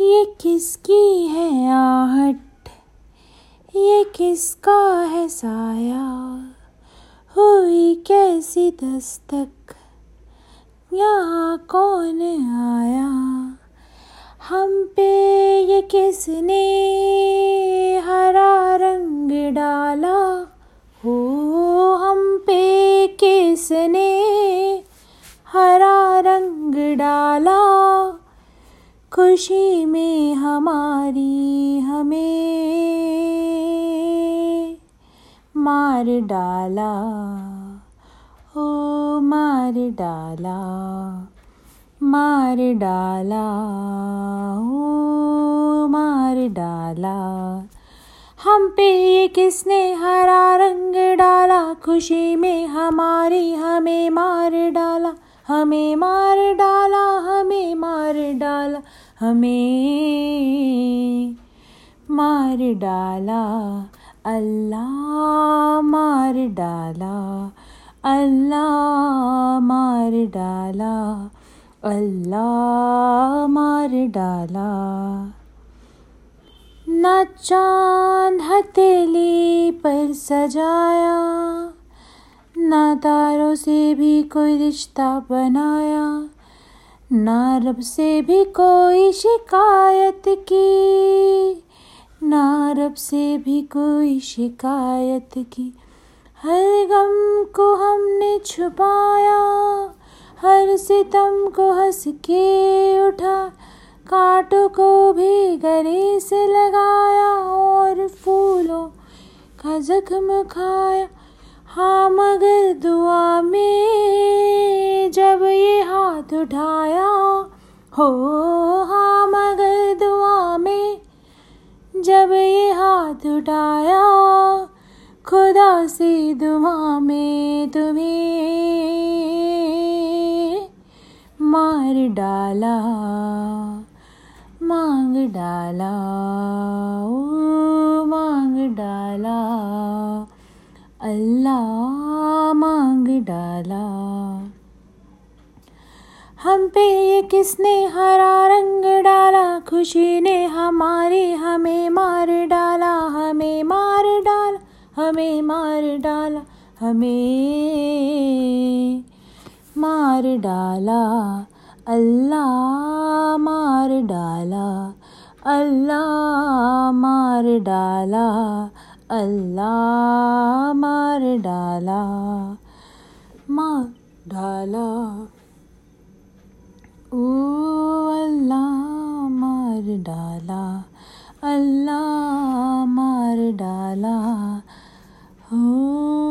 ये किसकी है आहट? ये किसका है साया? हुई कैसी दस्तक? यहाँ कौन आया? हम पे ये किसने हरा रंग डाला? हो हम पे किसने खुशी में हमारी हमें। मार डाला हो मार डाला मार डाला हो मार डाला। हम पे ये किसने हरा रंग डाला? खुशी में हमारी हमें मार डाला, हमें मार डाला। हमें मार डाला, अल्लाह मार डाला, अल्लाह मार डाला, अल्लाह मार डाला। न चाँद हथेली पर सजाया, ना तारों से भी कोई रिश्ता बनाया ना रब से भी कोई शिकायत की, ना रब से भी कोई शिकायत की। हर गम को हमने छुपाया, हर सितम को हंस के उठा, कांटों को भी गले से लगाया और फूलों का जख्म खाया। हाँ मगर दुआ में जब ये हाथ उठाया हो हाँ मगर दुआ में जब ये हाथ उठाया, खुदा से दुआ में तुम्हें मार डाला, मांग डाला, ओ मांग डाला, अल्लाह मांग डाला। हम पे ये किसने हरा रंग डाला? खुशी ने हमारे, हमें मार डाला, हमें मार डाला, हमें मार डाला, हमें मार डाला, अल्लाह मार डाला, अल्लाह मार डाला, अल्लाह मार डाला मार डाला ओ अल्लाह मार डाला अल्लाह मार डाला। हो